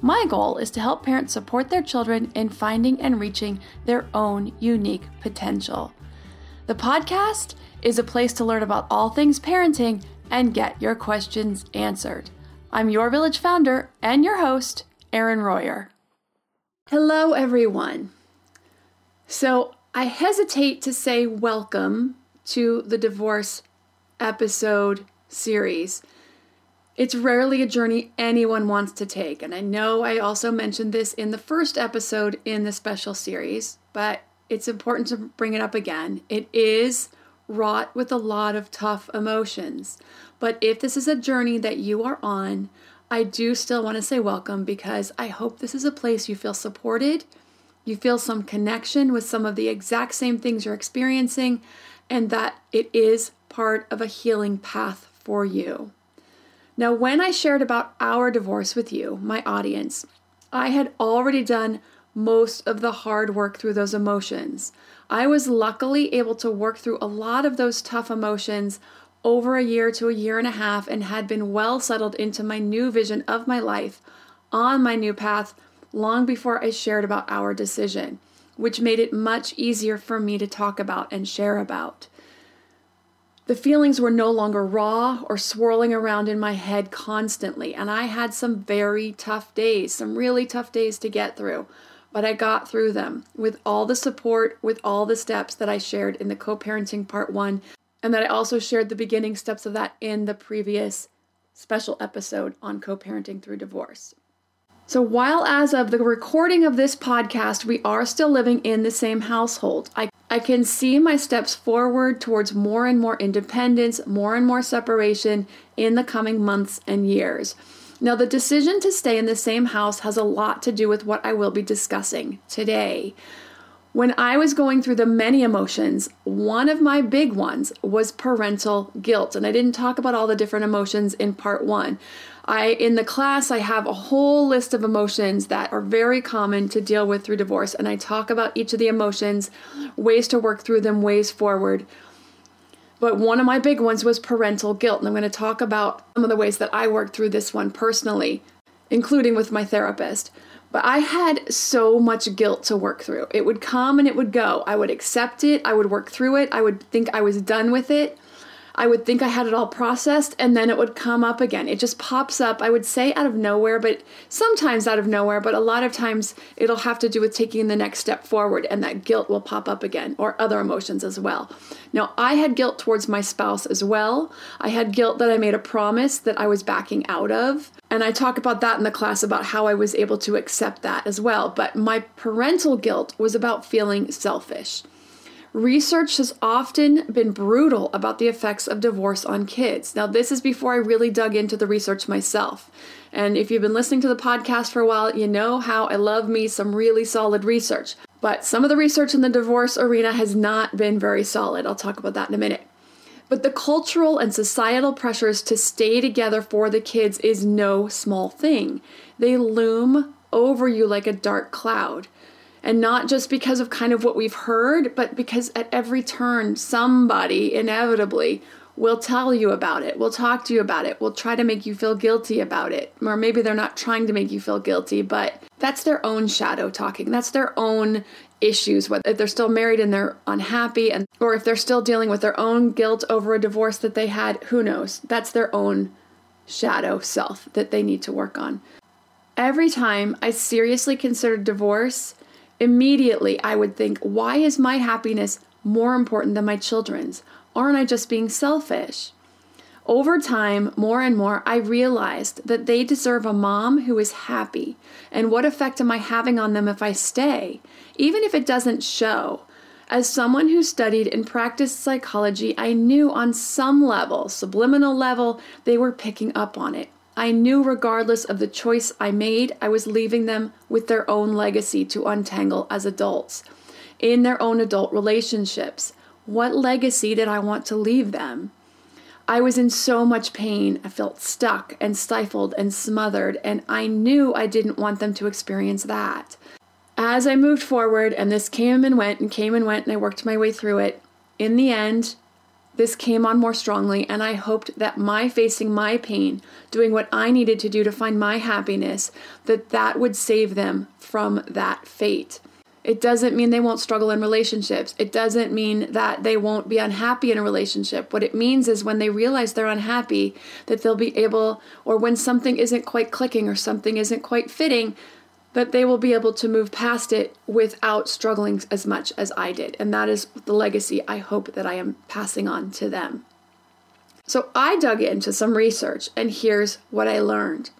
My goal is to help parents support their children in finding and reaching their own unique potential. The podcast is a place to learn about all things parenting and get your questions answered. I'm your village founder and your host, Erin Royer. Hello, everyone. So, I hesitate to say welcome to the divorce episode series. It's rarely a journey anyone wants to take, and I know I also mentioned this in the first episode in the special series, but it's important to bring it up again. It is wrought with a lot of tough emotions. But if this is a journey that you are on, I do still want to say welcome because I hope this is a place you feel supported, you feel some connection with some of the exact same things you're experiencing, and that it is part of a healing path for you. Now, when I shared about our divorce with you, my audience, I had already done most of the hard work through those emotions. I was luckily able to work through a lot of those tough emotions over a year to a year and a half and had been well settled into my new vision of my life on my new path long before I shared about our decision, which made it much easier for me to talk about and share about. The feelings were no longer raw or swirling around in my head constantly, and I had some very tough days, some really tough days to get through. But I got through them with all the support, with all the steps that I shared in the co parenting part one and that I also shared the beginning steps of that in the previous special episode on co parenting through divorce. So, while as of the recording of this podcast, we are still living in the same household, I, I can see my steps forward towards more and more independence, more and more separation in the coming months and years. Now, the decision to stay in the same house has a lot to do with what I will be discussing today. When I was going through the many emotions, one of my big ones was parental guilt. And I didn't talk about all the different emotions in part one. I in the class I have a whole list of emotions that are very common to deal with through divorce and I talk about each of the emotions, ways to work through them, ways forward. But one of my big ones was parental guilt and I'm going to talk about some of the ways that I worked through this one personally, including with my therapist. But I had so much guilt to work through. It would come and it would go. I would accept it, I would work through it, I would think I was done with it. I would think I had it all processed and then it would come up again. It just pops up, I would say out of nowhere, but sometimes out of nowhere, but a lot of times it'll have to do with taking the next step forward and that guilt will pop up again or other emotions as well. Now, I had guilt towards my spouse as well. I had guilt that I made a promise that I was backing out of. And I talk about that in the class about how I was able to accept that as well. But my parental guilt was about feeling selfish. Research has often been brutal about the effects of divorce on kids. Now, this is before I really dug into the research myself. And if you've been listening to the podcast for a while, you know how I love me some really solid research. But some of the research in the divorce arena has not been very solid. I'll talk about that in a minute. But the cultural and societal pressures to stay together for the kids is no small thing. They loom over you like a dark cloud. And not just because of kind of what we've heard, but because at every turn, somebody inevitably will tell you about it, will talk to you about it, will try to make you feel guilty about it. Or maybe they're not trying to make you feel guilty, but that's their own shadow talking. That's their own issues, whether they're still married and they're unhappy, and or if they're still dealing with their own guilt over a divorce that they had, who knows? That's their own shadow self that they need to work on. Every time I seriously considered divorce, immediately I would think, why is my happiness more important than my children's? Aren't I just being selfish? Over time, more and more, I realized that they deserve a mom who is happy. And what effect am I having on them if I stay? Even if it doesn't show. As someone who studied and practiced psychology, I knew on some level, subliminal level, they were picking up on it. I knew regardless of the choice I made, I was leaving them with their own legacy to untangle as adults, in their own adult relationships. What legacy did I want to leave them? I was in so much pain. I felt stuck and stifled and smothered, and I knew I didn't want them to experience that. As I moved forward, and this came and went and came and went, and I worked my way through it, in the end, this came on more strongly, and I hoped that my facing my pain, doing what I needed to do to find my happiness, that that would save them from that fate. It doesn't mean they won't struggle in relationships. It doesn't mean that they won't be unhappy in a relationship. What it means is when they realize they're unhappy, that they'll be able, or when something isn't quite clicking or something isn't quite fitting, that they will be able to move past it without struggling as much as I did. And that is the legacy I hope that I am passing on to them. So I dug into some research, and here's what I learned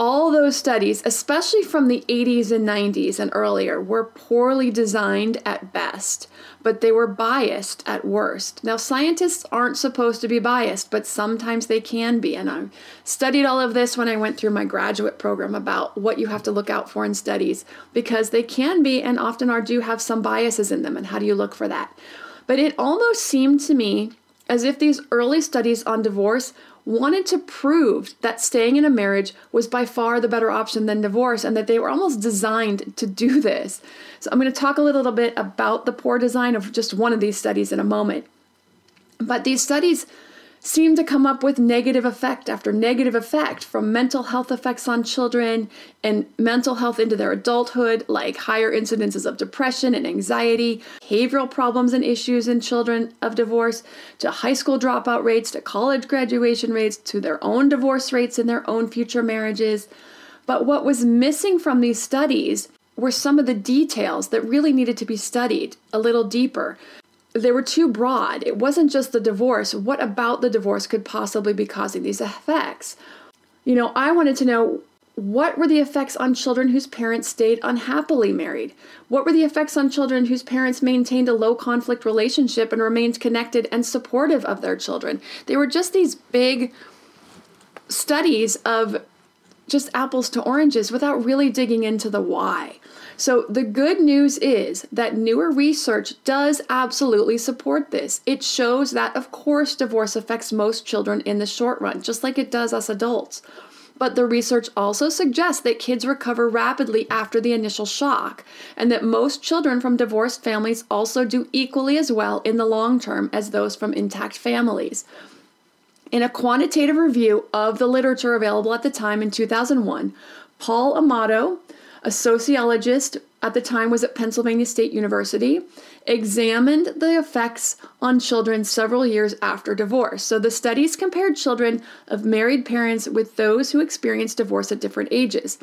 all those studies, especially from the 80s and 90s and earlier, were poorly designed at best, but they were biased at worst. Now, scientists aren't supposed to be biased, but sometimes they can be. And I studied all of this when I went through my graduate program about what you have to look out for in studies, because they can be and often are do have some biases in them. And how do you look for that? But it almost seemed to me as if these early studies on divorce wanted to prove that staying in a marriage was by far the better option than divorce and that they were almost designed to do this. So, I'm going to talk a little bit about the poor design of just one of these studies in a moment. But these studies seem to come up with negative effect after negative effect from mental health effects on children and mental health into their adulthood, like higher incidences of depression and anxiety, behavioral problems and issues in children of divorce, to high school dropout rates, to college graduation rates, to their own divorce rates in their own future marriages. But what was missing from these studies were some of the details that really needed to be studied a little deeper they were too broad. It wasn't just the divorce. What about the divorce could possibly be causing these effects? You know, I wanted to know what were the effects on children whose parents stayed unhappily married? What were the effects on children whose parents maintained a low conflict relationship and remained connected and supportive of their children? They were just these big studies of just apples to oranges without really digging into the why. So, the good news is that newer research does absolutely support this. It shows that, of course, divorce affects most children in the short run, just like it does us adults. But the research also suggests that kids recover rapidly after the initial shock, and that most children from divorced families also do equally as well in the long term as those from intact families. In a quantitative review of the literature available at the time in 2001, Paul Amato, a sociologist at the time was at Pennsylvania State University, examined the effects on children several years after divorce. So the studies compared children of married parents with those who experienced divorce at different ages.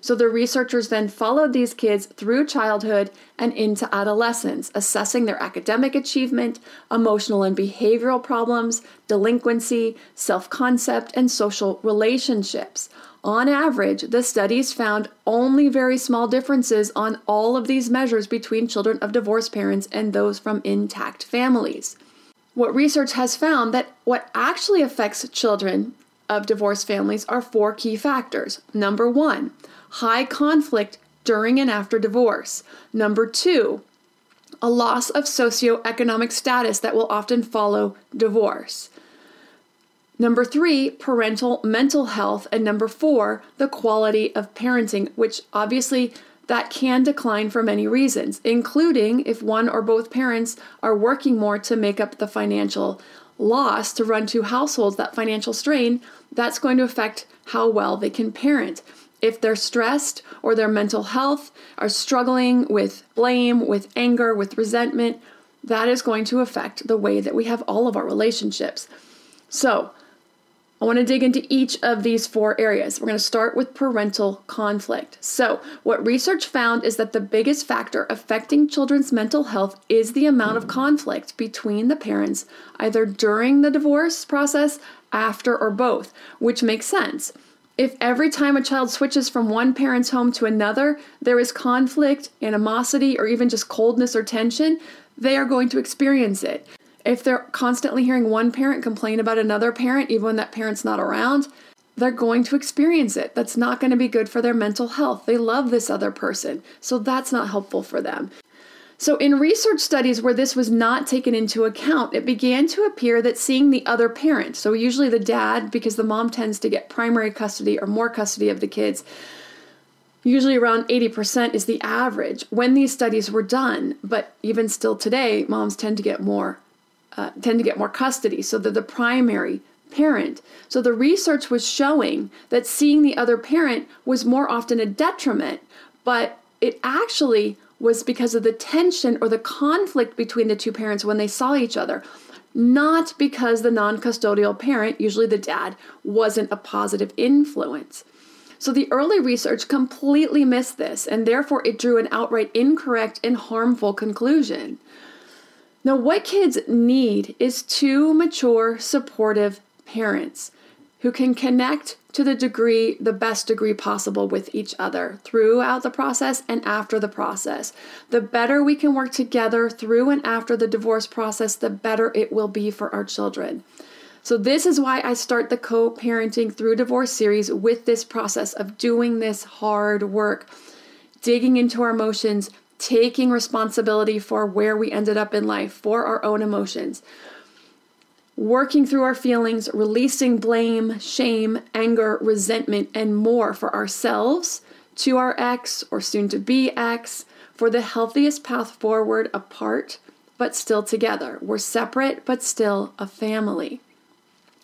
So the researchers then followed these kids through childhood and into adolescence, assessing their academic achievement, emotional and behavioral problems, delinquency, self concept, and social relationships. On average, the studies found only very small differences on all of these measures between children of divorced parents and those from intact families. What research has found that what actually affects children of divorced families are four key factors. Number 1, high conflict during and after divorce. Number 2, a loss of socioeconomic status that will often follow divorce. Number three, parental mental health. And number four, the quality of parenting, which obviously that can decline for many reasons, including if one or both parents are working more to make up the financial loss to run two households, that financial strain, that's going to affect how well they can parent. If they're stressed or their mental health are struggling with blame, with anger, with resentment, that is going to affect the way that we have all of our relationships. So, I want to dig into each of these four areas. We're going to start with parental conflict. So, what research found is that the biggest factor affecting children's mental health is the amount of conflict between the parents, either during the divorce process, after, or both, which makes sense. If every time a child switches from one parent's home to another, there is conflict, animosity, or even just coldness or tension, they are going to experience it. If they're constantly hearing one parent complain about another parent, even when that parent's not around, they're going to experience it. That's not going to be good for their mental health. They love this other person, so that's not helpful for them. So, in research studies where this was not taken into account, it began to appear that seeing the other parent, so usually the dad, because the mom tends to get primary custody or more custody of the kids, usually around 80% is the average when these studies were done. But even still today, moms tend to get more uh, tend to get more custody, so they're the primary parent. So the research was showing that seeing the other parent was more often a detriment, but it actually was because of the tension or the conflict between the two parents when they saw each other. Not because the non custodial parent, usually the dad, wasn't a positive influence. So the early research completely missed this, and therefore it drew an outright incorrect and harmful conclusion. Now, what kids need is two mature, supportive parents who can connect to the degree, the best degree possible with each other throughout the process and after the process. The better we can work together through and after the divorce process, the better it will be for our children. So, this is why I start the co parenting through divorce series with this process of doing this hard work, digging into our emotions, taking responsibility for where we ended up in life, for our own emotions, working through our feelings, releasing blame, shame, anger, resentment, and more for ourselves, to our ex or soon to be ex, for the healthiest path forward apart, but still together. We're separate, but still a family.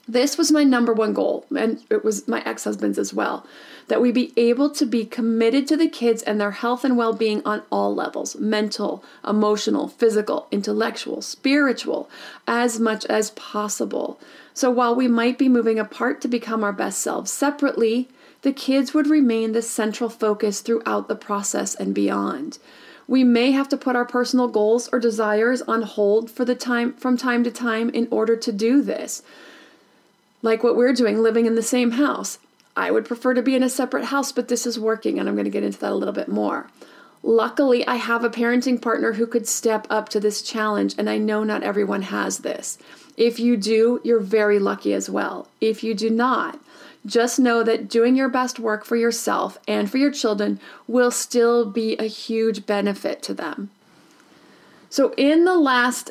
This was my number one goal, and it was my ex husband's as well that we be able to be committed to the kids and their health and well being on all levels mental, emotional, physical, intellectual, spiritual as much as possible. So while we might be moving apart to become our best selves separately, the kids would remain the central focus throughout the process and beyond. We may have to put our personal goals or desires on hold for the time from time to time in order to do this. Like what we're doing living in the same house. I would prefer to be in a separate house, but this is working, and I'm going to get into that a little bit more. Luckily, I have a parenting partner who could step up to this challenge, and I know not everyone has this. If you do, you're very lucky as well. If you do not, just know that doing your best work for yourself and for your children will still be a huge benefit to them. So, in the last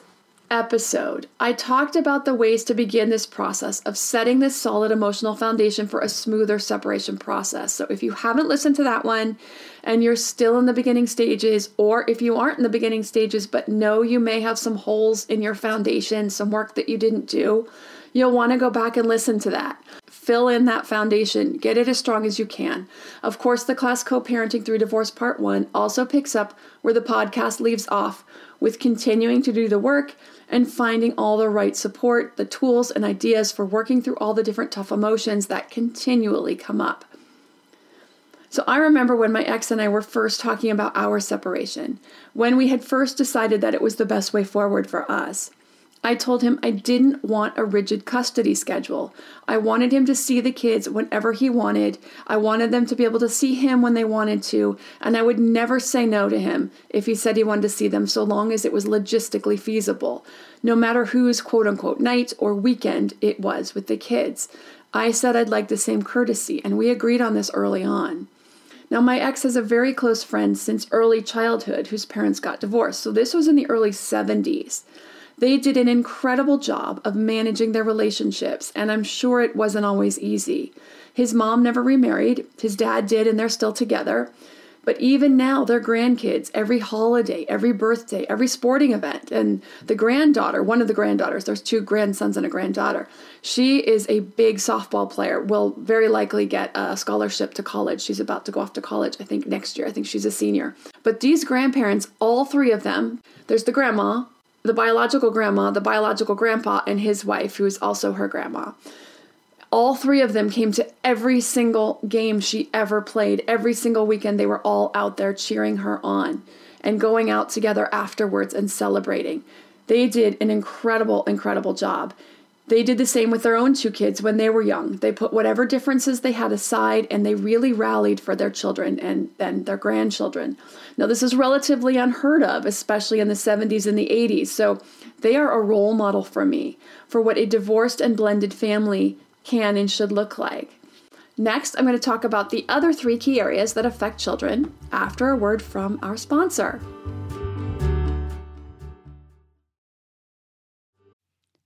episode, I talked about the ways to begin this process of setting this solid emotional foundation for a smoother separation process. So, if you haven't listened to that one and you're still in the beginning stages, or if you aren't in the beginning stages but know you may have some holes in your foundation, some work that you didn't do, you'll want to go back and listen to that. Fill in that foundation, get it as strong as you can. Of course, the class Co Parenting Through Divorce Part 1 also picks up where the podcast leaves off with continuing to do the work and finding all the right support, the tools, and ideas for working through all the different tough emotions that continually come up. So I remember when my ex and I were first talking about our separation, when we had first decided that it was the best way forward for us. I told him I didn't want a rigid custody schedule. I wanted him to see the kids whenever he wanted. I wanted them to be able to see him when they wanted to, and I would never say no to him if he said he wanted to see them so long as it was logistically feasible, no matter whose quote unquote night or weekend it was with the kids. I said I'd like the same courtesy, and we agreed on this early on. Now, my ex has a very close friend since early childhood whose parents got divorced, so this was in the early 70s. They did an incredible job of managing their relationships, and I'm sure it wasn't always easy. His mom never remarried, his dad did, and they're still together. But even now, their grandkids, every holiday, every birthday, every sporting event, and the granddaughter, one of the granddaughters, there's two grandsons and a granddaughter, she is a big softball player, will very likely get a scholarship to college. She's about to go off to college, I think, next year. I think she's a senior. But these grandparents, all three of them, there's the grandma, the biological grandma, the biological grandpa, and his wife, who is also her grandma. All three of them came to every single game she ever played. Every single weekend, they were all out there cheering her on and going out together afterwards and celebrating. They did an incredible, incredible job. They did the same with their own two kids when they were young. They put whatever differences they had aside and they really rallied for their children and then their grandchildren. Now, this is relatively unheard of, especially in the 70s and the 80s. So, they are a role model for me for what a divorced and blended family can and should look like. Next, I'm going to talk about the other three key areas that affect children after a word from our sponsor.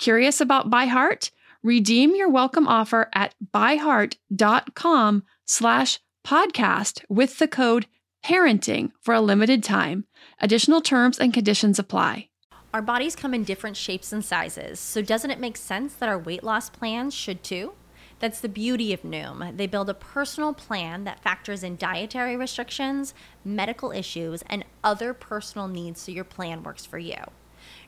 Curious about ByHeart? Redeem your welcome offer at byheart.com slash podcast with the code parenting for a limited time. Additional terms and conditions apply. Our bodies come in different shapes and sizes, so doesn't it make sense that our weight loss plans should too? That's the beauty of Noom. They build a personal plan that factors in dietary restrictions, medical issues, and other personal needs so your plan works for you.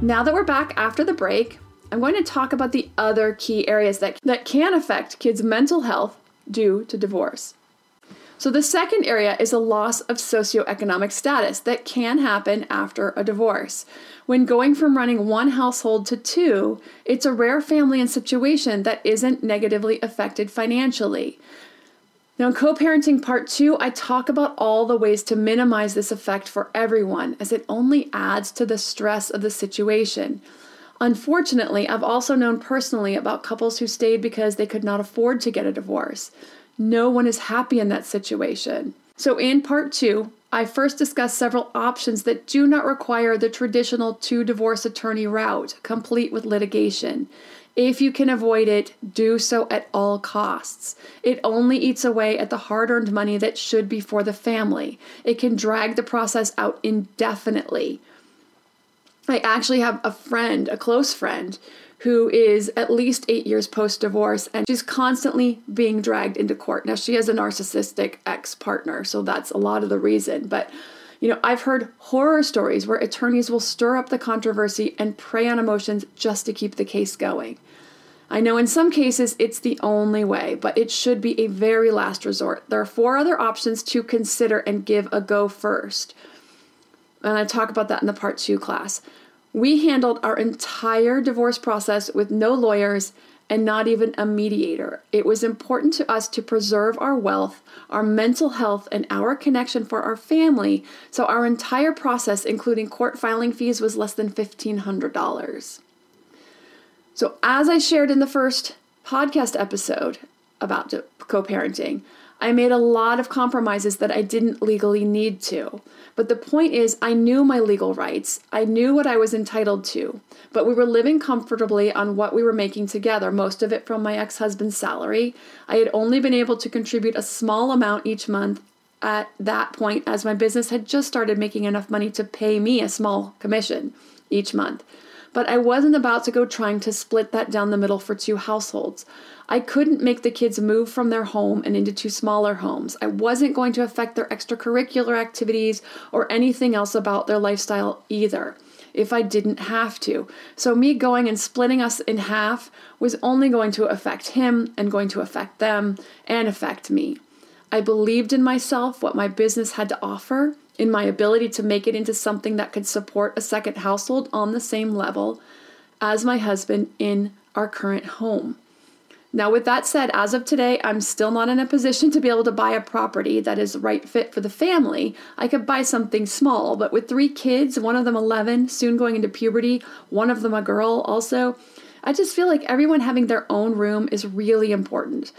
Now that we're back after the break, I'm going to talk about the other key areas that, that can affect kids' mental health due to divorce. So, the second area is a loss of socioeconomic status that can happen after a divorce. When going from running one household to two, it's a rare family and situation that isn't negatively affected financially. Now, in co parenting part two, I talk about all the ways to minimize this effect for everyone, as it only adds to the stress of the situation. Unfortunately, I've also known personally about couples who stayed because they could not afford to get a divorce. No one is happy in that situation. So, in part two, I first discuss several options that do not require the traditional two divorce attorney route, complete with litigation. If you can avoid it, do so at all costs. It only eats away at the hard earned money that should be for the family. It can drag the process out indefinitely. I actually have a friend, a close friend, who is at least eight years post divorce and she's constantly being dragged into court. Now, she has a narcissistic ex partner, so that's a lot of the reason. But, you know, I've heard horror stories where attorneys will stir up the controversy and prey on emotions just to keep the case going. I know in some cases it's the only way, but it should be a very last resort. There are four other options to consider and give a go first. And I talk about that in the part two class. We handled our entire divorce process with no lawyers and not even a mediator. It was important to us to preserve our wealth, our mental health, and our connection for our family, so our entire process, including court filing fees, was less than $1,500. So, as I shared in the first podcast episode about co parenting, I made a lot of compromises that I didn't legally need to. But the point is, I knew my legal rights. I knew what I was entitled to. But we were living comfortably on what we were making together, most of it from my ex husband's salary. I had only been able to contribute a small amount each month at that point, as my business had just started making enough money to pay me a small commission each month. But I wasn't about to go trying to split that down the middle for two households. I couldn't make the kids move from their home and into two smaller homes. I wasn't going to affect their extracurricular activities or anything else about their lifestyle either if I didn't have to. So, me going and splitting us in half was only going to affect him and going to affect them and affect me. I believed in myself, what my business had to offer, in my ability to make it into something that could support a second household on the same level as my husband in our current home. Now, with that said, as of today, I'm still not in a position to be able to buy a property that is right fit for the family. I could buy something small, but with three kids, one of them 11, soon going into puberty, one of them a girl also, I just feel like everyone having their own room is really important.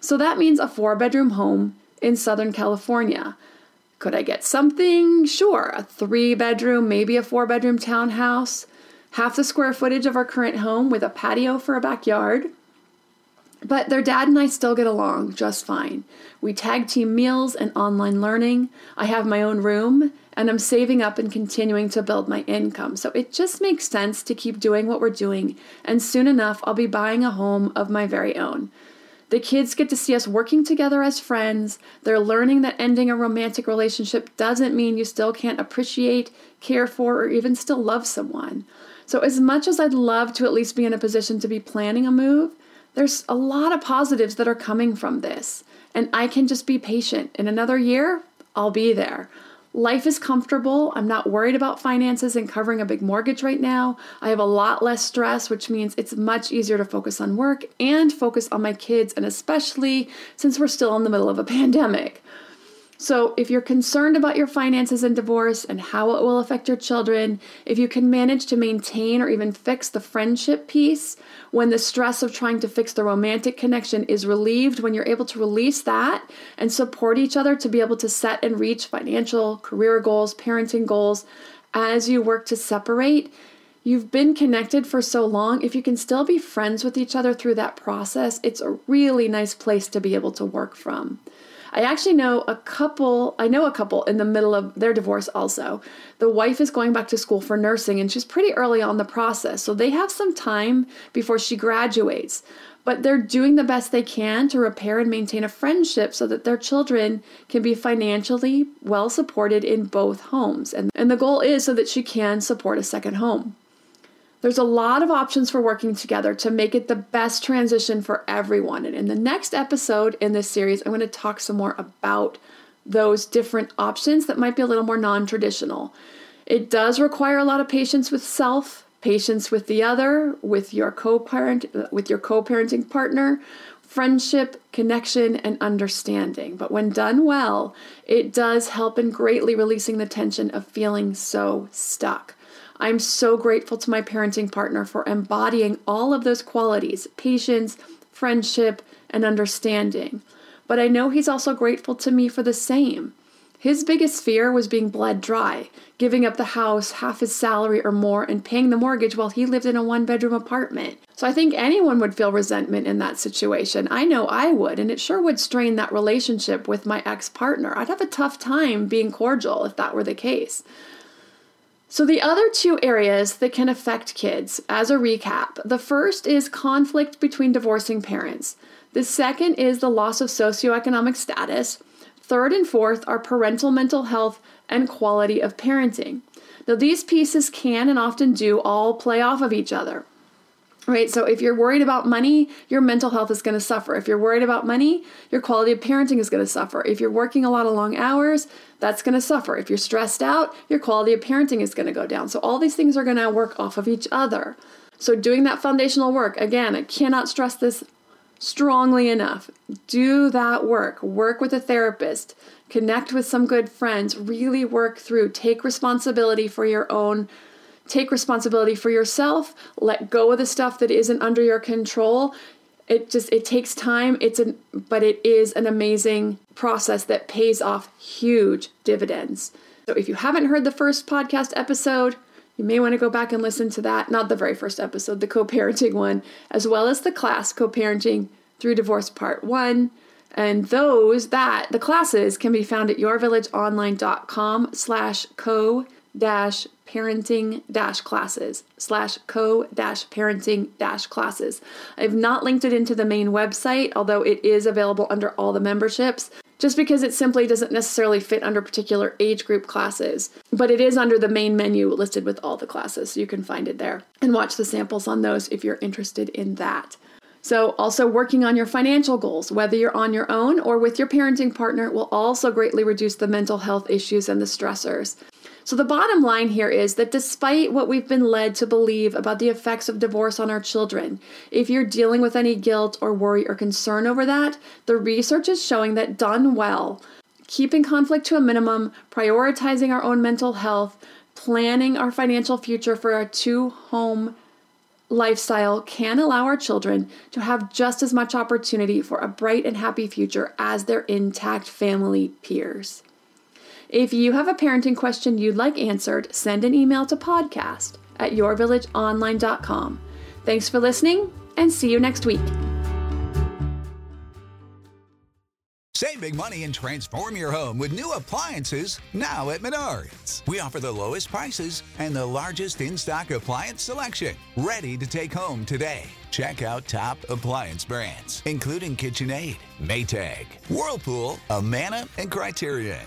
So that means a four bedroom home in Southern California. Could I get something? Sure, a three bedroom, maybe a four bedroom townhouse, half the square footage of our current home with a patio for a backyard. But their dad and I still get along just fine. We tag team meals and online learning. I have my own room and I'm saving up and continuing to build my income. So it just makes sense to keep doing what we're doing, and soon enough, I'll be buying a home of my very own. The kids get to see us working together as friends. They're learning that ending a romantic relationship doesn't mean you still can't appreciate, care for, or even still love someone. So, as much as I'd love to at least be in a position to be planning a move, there's a lot of positives that are coming from this. And I can just be patient. In another year, I'll be there. Life is comfortable. I'm not worried about finances and covering a big mortgage right now. I have a lot less stress, which means it's much easier to focus on work and focus on my kids, and especially since we're still in the middle of a pandemic. So, if you're concerned about your finances and divorce and how it will affect your children, if you can manage to maintain or even fix the friendship piece when the stress of trying to fix the romantic connection is relieved, when you're able to release that and support each other to be able to set and reach financial, career goals, parenting goals as you work to separate, you've been connected for so long. If you can still be friends with each other through that process, it's a really nice place to be able to work from. I actually know a couple, I know a couple in the middle of their divorce also. The wife is going back to school for nursing and she's pretty early on the process. So they have some time before she graduates. But they're doing the best they can to repair and maintain a friendship so that their children can be financially well supported in both homes. And, and the goal is so that she can support a second home. There's a lot of options for working together to make it the best transition for everyone. And in the next episode in this series, I'm going to talk some more about those different options that might be a little more non traditional. It does require a lot of patience with self, patience with the other, with your co-parent, with your co-parenting partner, friendship, connection, and understanding. But when done well, it does help in greatly releasing the tension of feeling so stuck. I'm so grateful to my parenting partner for embodying all of those qualities patience, friendship, and understanding. But I know he's also grateful to me for the same. His biggest fear was being bled dry, giving up the house, half his salary or more, and paying the mortgage while he lived in a one bedroom apartment. So I think anyone would feel resentment in that situation. I know I would, and it sure would strain that relationship with my ex partner. I'd have a tough time being cordial if that were the case. So, the other two areas that can affect kids, as a recap the first is conflict between divorcing parents, the second is the loss of socioeconomic status. Third and fourth are parental mental health and quality of parenting. Now, these pieces can and often do all play off of each other. Right? So if you're worried about money, your mental health is going to suffer. If you're worried about money, your quality of parenting is going to suffer. If you're working a lot of long hours, that's going to suffer. If you're stressed out, your quality of parenting is going to go down. So all these things are going to work off of each other. So doing that foundational work, again, I cannot stress this strongly enough. Do that work. Work with a therapist. Connect with some good friends. Really work through. Take responsibility for your own take responsibility for yourself let go of the stuff that isn't under your control. It just it takes time. It's an but it is an amazing process that pays off huge dividends. So if you haven't heard the first podcast episode you may want to go back and listen to that. Not the very first episode the co-parenting one as well as the class co-parenting through divorce part one. And those that the classes can be found at yourvillageonline.com slash co dash parenting dash classes slash co dash parenting dash classes. I've not linked it into the main website, although it is available under all the memberships, just because it simply doesn't necessarily fit under particular age group classes. But it is under the main menu listed with all the classes, so you can find it there and watch the samples on those if you're interested in that. So, also working on your financial goals, whether you're on your own or with your parenting partner, will also greatly reduce the mental health issues and the stressors. So, the bottom line here is that despite what we've been led to believe about the effects of divorce on our children, if you're dealing with any guilt or worry or concern over that, the research is showing that done well, keeping conflict to a minimum, prioritizing our own mental health, planning our financial future for a two home lifestyle can allow our children to have just as much opportunity for a bright and happy future as their intact family peers. If you have a parenting question you'd like answered, send an email to podcast at yourvillageonline.com. Thanks for listening and see you next week. Save big money and transform your home with new appliances now at Menards. We offer the lowest prices and the largest in stock appliance selection. Ready to take home today. Check out top appliance brands, including KitchenAid, Maytag, Whirlpool, Amana, and Criterion.